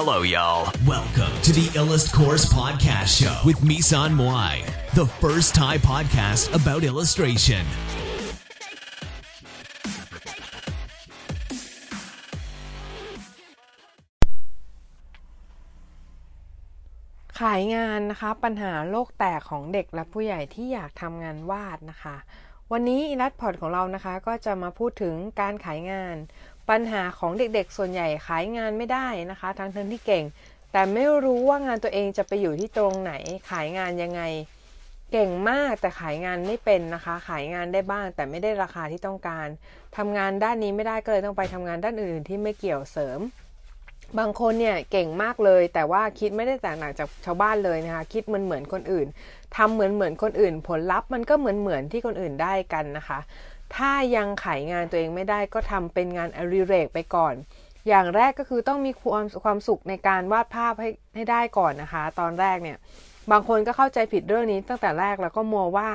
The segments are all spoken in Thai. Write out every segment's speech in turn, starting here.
Hello, y'all. Welcome to the Illust Course Podcast Show with Misan Moai, the first Thai podcast about illustration. ขายงานนะคะปัญหาโลกแตกของเด็กและผู้ใหญ่ที่อยากทำงานวาดนะคะ วันนี้อินัทพอร์ตของเรานะคะ ก็จะมาพูดถึงการขายงาน ปัญหาของเด็กๆ ส่วนใหญ่ขายงานไม่ได้นะคะ ทั้งทั้งที่เก่ง แต่ไม่รู้ว่างานตัวเองจะไปอยู่ที่ตรงไหน ขายงานยังไง เก่งมากแต่ขายงานไม่เป็นนะคะ ขายงานได้บ้าง แต่ไม่ได้ราคาที่ต้องการทำงานด้านนี้ไม่ได้ก็เลยต้องไปทำงานด้านอื่นที่ไม่เกี่ยวเสริม บางคนเนี่ยเก่งมากเลย แต่ว่าคิดไม่ได้แตกต่างจากชาวบ้านเลยนะคะ คิดเหมือนเหมือนคนอื่นทำเหมือนเหมือนคนอื่น ผลลัพธ์มันก็เหมือนเหมือนที่คนอื่นได้กันนะคะ ถ้ายังขายงานตัวเองไม่ได้ก็ทำเป็นงานอริเรกไปก่อน อย่างแรกก็คือต้องมีความความสุขในการวาดภาพให้ให้ได้ก่อนนะคะ ตอนแรกเนี่ย บางคนก็เข้าใจผิดเรื่องนี้ตั้งแต่แรกแล้วก็มัวว่า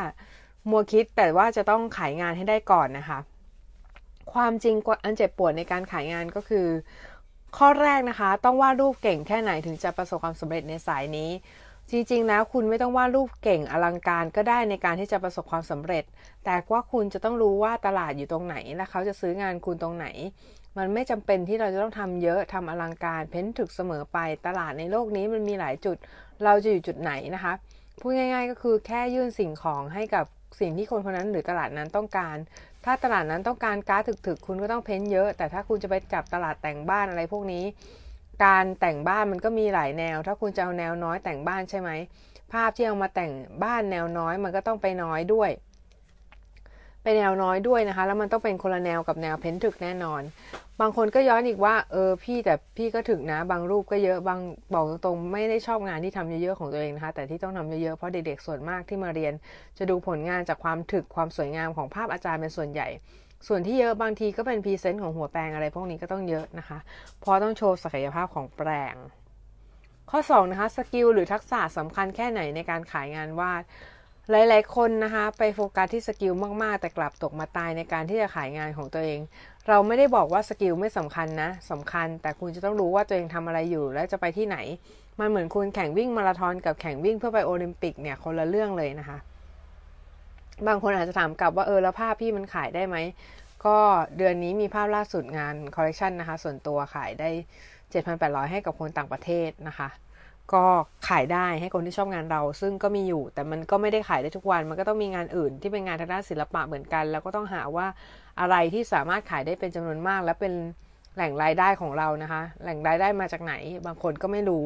มัวคิดแต่ว่าจะต้องขายงานให้ได้ก่อนนะคะ ความจริงอันเจ็บปวดในการขายงานก็คือ ข้อแรกนะคะ ต้องวาดรูปเก่งแค่ไหนถึงจะประสบความสำเร็จในสายนี้ จริงๆแล้วคุณไม่ต้องวาดรูปเก่งอลังการก็ได้ในการที่จะประสบความสำเร็จ แต่ว่าคุณจะต้องรู้ว่าตลาดอยู่ตรงไหน และเขาจะซื้องานคุณตรงไหน มันไม่จำเป็นที่เราจะต้องทำเยอะทำอลังการ เพ้นถึกเสมอไปตลาดในโลกนี้มันมีหลายจุด เราจะอยู่จุดไหนนะคะพูดง่าย ๆ ก็คือแค่ยื่นสิ่งของให้กับสิ่งที่คนคนนั้นหรือตลาดนั้นต้องการ ถ้าตลาดนั้นต้องการการ์ดถึกๆ คุณก็ต้องเพ้นเยอะ แต่ถ้าคุณจะไปจับตลาดแต่งบ้านอะไรพวกนี้ การแต่งบ้านมันก็มีหลายแนว ถ้าคุณจะเอาแนวน้อยแต่งบ้านใช่ไหม ภาพที่เอามาแต่งบ้านแนวน้อยมันก็ต้องไปน้อยด้วย ไปแนวน้อยด้วยนะคะ แล้วมันต้องเป็นคนละแนวกับแนวเพ้นถึกแน่นอน บางคนก็ย้อนอีกว่าเออพี่แต่พี่ก็ถึกนะ บางรูปก็เยอะ บางบอกตรงๆไม่ได้ชอบงานที่ทำเยอะๆของตัวเองนะคะ แต่ที่ต้องทำเยอะๆเพราะเด็กๆส่วนมากที่มาเรียน จะดูผลงานจากความถึกความสวยงามของภาพอาจารย์เป็นส่วนใหญ่ ส่วนที่เยอะบางทีก็เป็นพรีเซนต์ของหัวแปลงอะไรพวกนี้ก็ต้องเยอะนะคะ เพราะต้องโชว์ศักยภาพของแปลงข้อ2นะคะ skill หรือทักษะสำคัญแค่ไหนในการขายงานวาด หลายๆ คนนะคะไปโฟกัสที่ skill มากๆ แต่กลับตกมาตายในการที่จะขายงานของตัวเอง เราไม่ได้บอกว่า skill ไม่สำคัญนะสำคัญ แต่คุณจะต้องรู้ว่าตัวเองทำอะไรอยู่และจะไปที่ไหน มันเหมือนคุณแข่งวิ่งมาราธอนกับแข่งวิ่งเพื่อไปโอลิมปิกเนี่ยคนละเรื่องเลยนะคะ บางคนอาจจะถามกลับว่าเออแล้วภาพพี่มันขายได้ไหม ก็เดือนนี้มีภาพล่าสุดงานคอลเลกชันนะคะ ส่วนตัวขายได้ 7,800 ให้กับคนต่างประเทศนะคะ ก็ขายได้ให้คนที่ชอบงานเรา ซึ่งก็มีอยู่ แต่มันก็ไม่ได้ขายได้ทุกวัน มันก็ต้องมีงานอื่นที่เป็นงานทางด้านศิลปะเหมือนกัน แล้วก็ต้องหาว่าอะไรที่สามารถขายได้เป็นจำนวนมาก และเป็นแหล่งรายได้ของเรานะคะ แหล่งรายได้มาจากไหน บางคนก็ไม่รู้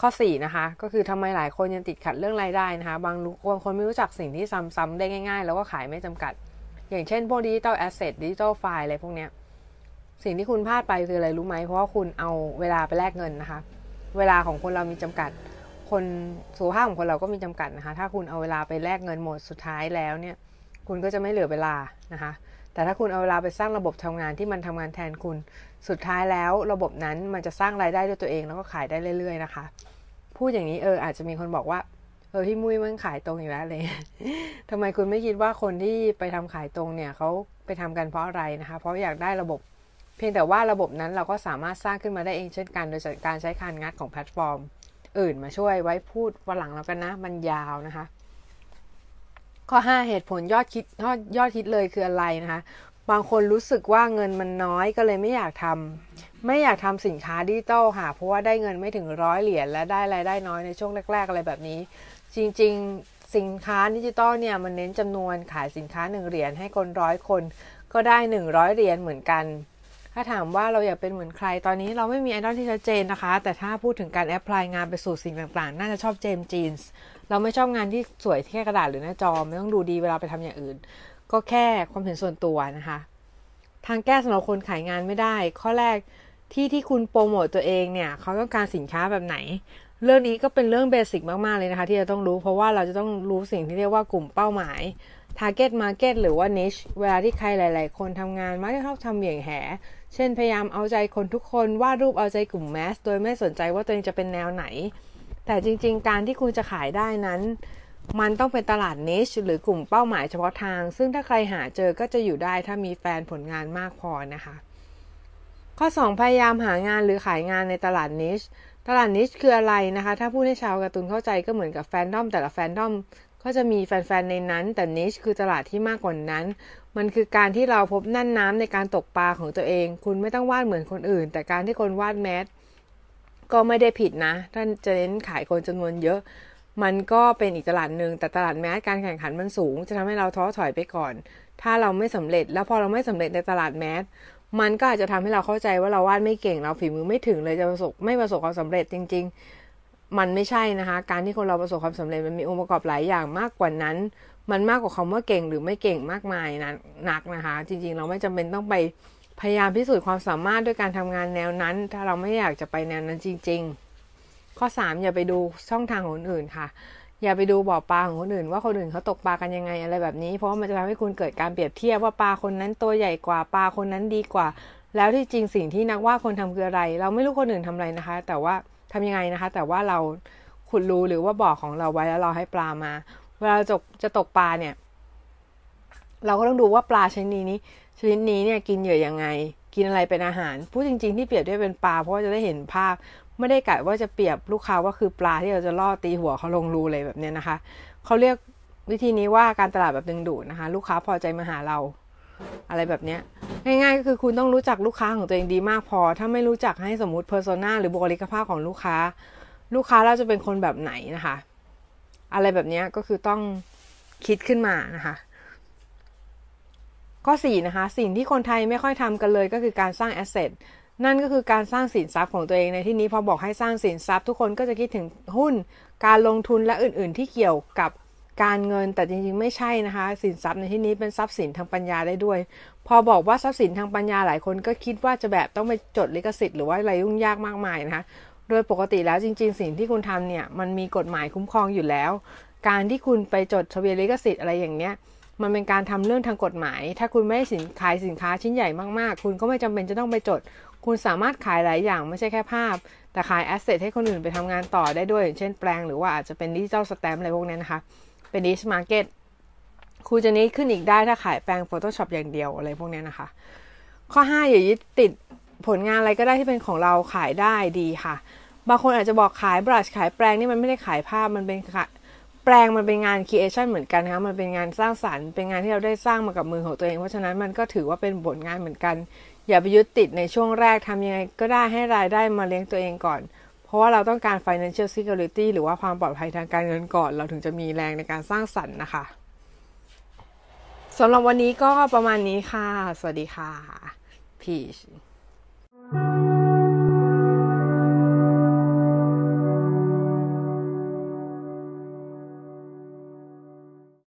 ข้อ4นะคะก็คือทำไมหลายคนยังติดขัดเรื่องรายได้นะคะ บางบางคนไม่รู้จักสิ่งที่ซ้ำๆได้ง่าย ๆ แล้วก็ขายไม่จำกัด อย่างเช่นพวก digital asset digital file อะไรพวกเนี้ยสิ่งที่คุณพลาดไปคืออะไรรู้ไหมเพราะว่าคุณเอาเวลาไปแลกเงินนะคะ เวลาของคนเรามีจำกัด คนสุขภาพของคนเราก็มีจำกัดนะคะ ถ้าคุณเอาเวลาไปแลกเงินหมดสุดท้ายแล้วเนี่ย คุณก็จะไม่เหลือเวลานะคะ แต่ถ้าคุณเอาเวลาไปสร้างระบบทำงานที่มันทำงานแทนคุณ สุดท้ายแล้วระบบนั้นมันจะสร้างรายได้ด้วยตัวเองแล้วก็ขายได้เรื่อย ๆ นะคะ พูดอย่างนี้เอออาจจะมีคนบอกว่าเออพี่มุ้ยมันขายตรงอีกแล้วเลยทำไมคุณไม่คิดว่าคนที่ไปทำขายตรงเนี่ยเขาไปทำกันเพราะอะไรนะคะ เพราะอยากได้ระบบ เพียงแต่ว่าระบบนั้นเราก็สามารถสร้างขึ้นมาได้เองเช่นกันโดยการใช้การงัดของแพลตฟอร์ม อื่นมาช่วยไว้พูดวันหลังแล้วกันนะ มันยาวนะคะ ข้อ 5 เหตุผลยอดฮิตยอดยอดฮิตเลยคืออะไรนะคะ บางคนรู้สึกว่าเงินมันน้อยก็เลยไม่อยากทำไม่อยากทำสินค้าดิจิตอลค่ะ เพราะว่าได้เงินไม่ถึงร้อยเหรียญและได้รายได้น้อยในช่วงแรก ๆ อะไรแบบนี้ จริง ๆ สินค้าดิจิตอลเนี่ยมันเน้นจำนวนขายสินค้า1เหรียญให้คนร้อยคน ก็ได้ 100 เหรียญเหมือนกัน ถ้าถามว่าเราอยากเป็นเหมือนใคร ตอนนี้เราไม่มีไอดอลที่ชัดเจนนะคะ แต่ถ้าพูดถึงการ apply งานไปสู่สิ่งต่างๆ น่าจะชอบ James Jean เราไม่ชอบงานที่สวยแค่กระดาษหรือหน้าจอ มันต้องดูดีเวลาไปทำอย่างอื่น ก็แค่ความเห็นส่วนตัวนะคะ ทางแก้สำหรับคนขายงานไม่ได้ ข้อแรกที่ที่คุณโปรโมตตัวเองเนี่ย เขาต้องการสินค้าแบบไหน เรื่องนี้ก็เป็นเรื่องเบสิกมากๆเลยนะคะ ที่จะต้องรู้ เพราะว่าเราจะต้องรู้สิ่งที่เรียกว่ากลุ่มเป้าหมาย target market หรือว่า niche เวลาที่ใครหลาย ๆ คนทำงานมักจะชอบทำเหวี่ยงแห เช่นพยายามเอาใจคนทุกคนวาดรูปเอาใจกลุ่มแมส โดยไม่สนใจว่าตัวเองจะเป็นแนวไหน แต่จริง ๆ การที่คุณจะขายได้นั้น มันต้องเป็นตลาด niche หรือกลุ่มเป้าหมายเฉพาะทาง ซึ่งถ้าใครหาเจอก็จะอยู่ได้ถ้ามีแฟนผลงานมากพอนะคะ ข้อ 2 พยายามหางานหรือขายงานในตลาดนิชตลาดนิชคืออะไรนะคะ ถ้าพูดให้ชาวการ์ตูนเข้าใจก็เหมือนกับแฟนดอมแต่ละแฟนดอม ก็จะมีแฟนๆ ในนั้น แต่นิชคือตลาดที่มากกว่านั้น มันคือการที่เราพบนั่นน้ำในการตกปลาของตัวเอง คุณไม่ต้องวาดเหมือนคนอื่น แต่การที่คนวาดแมสก็ไม่ได้ผิดนะ ท่านจะเน้นขายคนจำนวนเยอะ มันก็เป็นอีกตลาดหนึ่ง แต่ตลาดแมสการแข่งขันมันสูง จะทำให้เราท้อถอยไปก่อน ถ้าเราไม่สำเร็จ แล้วพอเราไม่สำเร็จในตลาดแมสมันก็อาจจะทำให้เราเข้าใจว่าเราวาดไม่เก่ง เราฝีมือไม่ถึงเลยจะประสบไม่ประสบความสำเร็จจริง ๆ มันไม่ใช่นะคะ การที่คนเราประสบความสำเร็จมันมีองค์ประกอบหลายอย่างมากกว่านั้น มันมากกว่าคำว่าเก่งหรือไม่เก่งมากมายนะนักนะคะ จริงๆ เราไม่จำเป็นต้องไปพยายามพิสูจน์ความสามารถด้วยการทำงานแนวนั้น ถ้าเราไม่อยากจะไปแนวนั้นจริง ๆ ข้อ 3 อย่าไปดูช่องทางของคนอื่นค่ะ อย่าไปดูบ่อปลาของคนอื่น ว่าคนอื่นเขาตกปลากันยังไงอะไรแบบนี้ เพราะว่ามันจะทำให้คุณเกิดการเปรียบเทียบว่าปลาคนนั้นตัวใหญ่กว่าปลาคนนั้นดีกว่า แล้วที่จริงสิ่งที่นักว่าคนทำคืออะไร เราไม่รู้คนอื่นทำอะไรนะคะ แต่ว่า ทำยังไงนะคะ แต่ว่าเราขุดรูหรือว่าบ่อของเราไว้แล้วเราให้ปลามา เวลาจะจะตกปลาเนี่ย เราก็ต้องดูว่าปลาชนิดนี้ชนิดนี้เนี่ยกินเหยื่อยังไง กินอะไรเป็นอาหารพูดจริง ๆ ที่เปรียบด้เป็นปลาเพราะว่าจะได้เห็นภาพไม่ได้กะว่าจะเปรียบลูกค้าว่าคือปลาที่เราจะล่อตีหัวเขาลงรูเลยแบบนี้นะคะเขาเรียกวิธีนี้ว่าการตลาดแบบดึงดูดนะคะ ลูกค้าพอใจมาหาเรา อะไรแบบเนี้ย ง่ายๆก็คือคุณต้องรู้จักลูกค้าของตัวเองดีมากพอ ถ้าไม่รู้จักให้สมมติเพอร์โซนาหรือบุคลิกภาพของลูกค้า ลูกค้าเราจะเป็นคนแบบไหนนะคะ อะไรแบบนี้ก็คือต้องคิดขึ้นมานะคะข้อ4นะคะสิ่งที่คนไทยไม่ค่อยทำกันเลยก็คือการสร้างแอสเซทนั่นก็คือการสร้างสินทรัพย์ของตัวเองในที่นี้พอบอกให้สร้างสินทรัพย์ ทุกคนก็จะคิดถึงหุ้น การลงทุนและอื่น ๆ ที่เกี่ยวกับ การเงินแต่จริงๆไม่ใช่นะคะ สินทรัพย์ในที่นี้เป็นทรัพย์สินทางปัญญาได้ด้วย พอบอกว่าทรัพย์สินทางปัญญาหลายคนก็คิดว่าจะแบบต้องไปจดลิขสิทธิ์หรือว่าอะไรยุ่งยากมากมายนะคะ โดยปกติแล้วจริง ๆ สิ่งที่คุณทำเนี่ยมันมีกฎหมายคุ้มครองอยู่แล้ว การที่คุณไปจดทะเบียนลิขสิทธิ์อะไรอย่างเนี้ยมันเป็นการทำเรื่องทางกฎหมาย ถ้าคุณไม่สินขายสินค้าชิ้นใหญ่มากๆ คุณก็ไม่จำเป็นจะต้องไปจด คุณสามารถขายหลายอย่างไม่ใช่แค่ภาพ แต่ขาย asset ให้คนอื่นไปทำงานต่อได้ด้วยอย่างเช่นแปรงหรือว่าอาจจะเป็น digital stamp อะไรพวกนี้นะคะ เป็น niche market คุณจะ niche ขึ้นอีกได้ถ้าขายแปลง Photoshop อย่างเดียวอะไรพวกนี้นะคะ ข้อ 5 อย่ายึดติดผลงานอะไรก็ได้ที่เป็นของเราขายได้ดีค่ะ บางคนอาจจะบอกขาย brush ขายแปรงนี่มันไม่ได้ขายภาพมันเป็นแปรงมันเป็นงาน creation เหมือนกันนะคะมันเป็นงานสร้างสรรค์เป็นงานที่เราได้สร้างมากับมือของตัวเองเพราะฉะนั้นมันก็ถือว่าเป็นผลงานเหมือนกัน อย่าไปยึดติดในช่วงแรกทำยังไงก็ได้ให้รายได้มาเลี้ยงตัวเองก่อน ราะว่าเราต้องการ financial security หรือว่าความปลอดภัยทางการเงินก่อน เราถึงจะมีแรงในการสร้างสรรค์นะคะสำหรับวันนี้ก็ประมาณนี้ค่ะ สวัสดีค่ะ พีช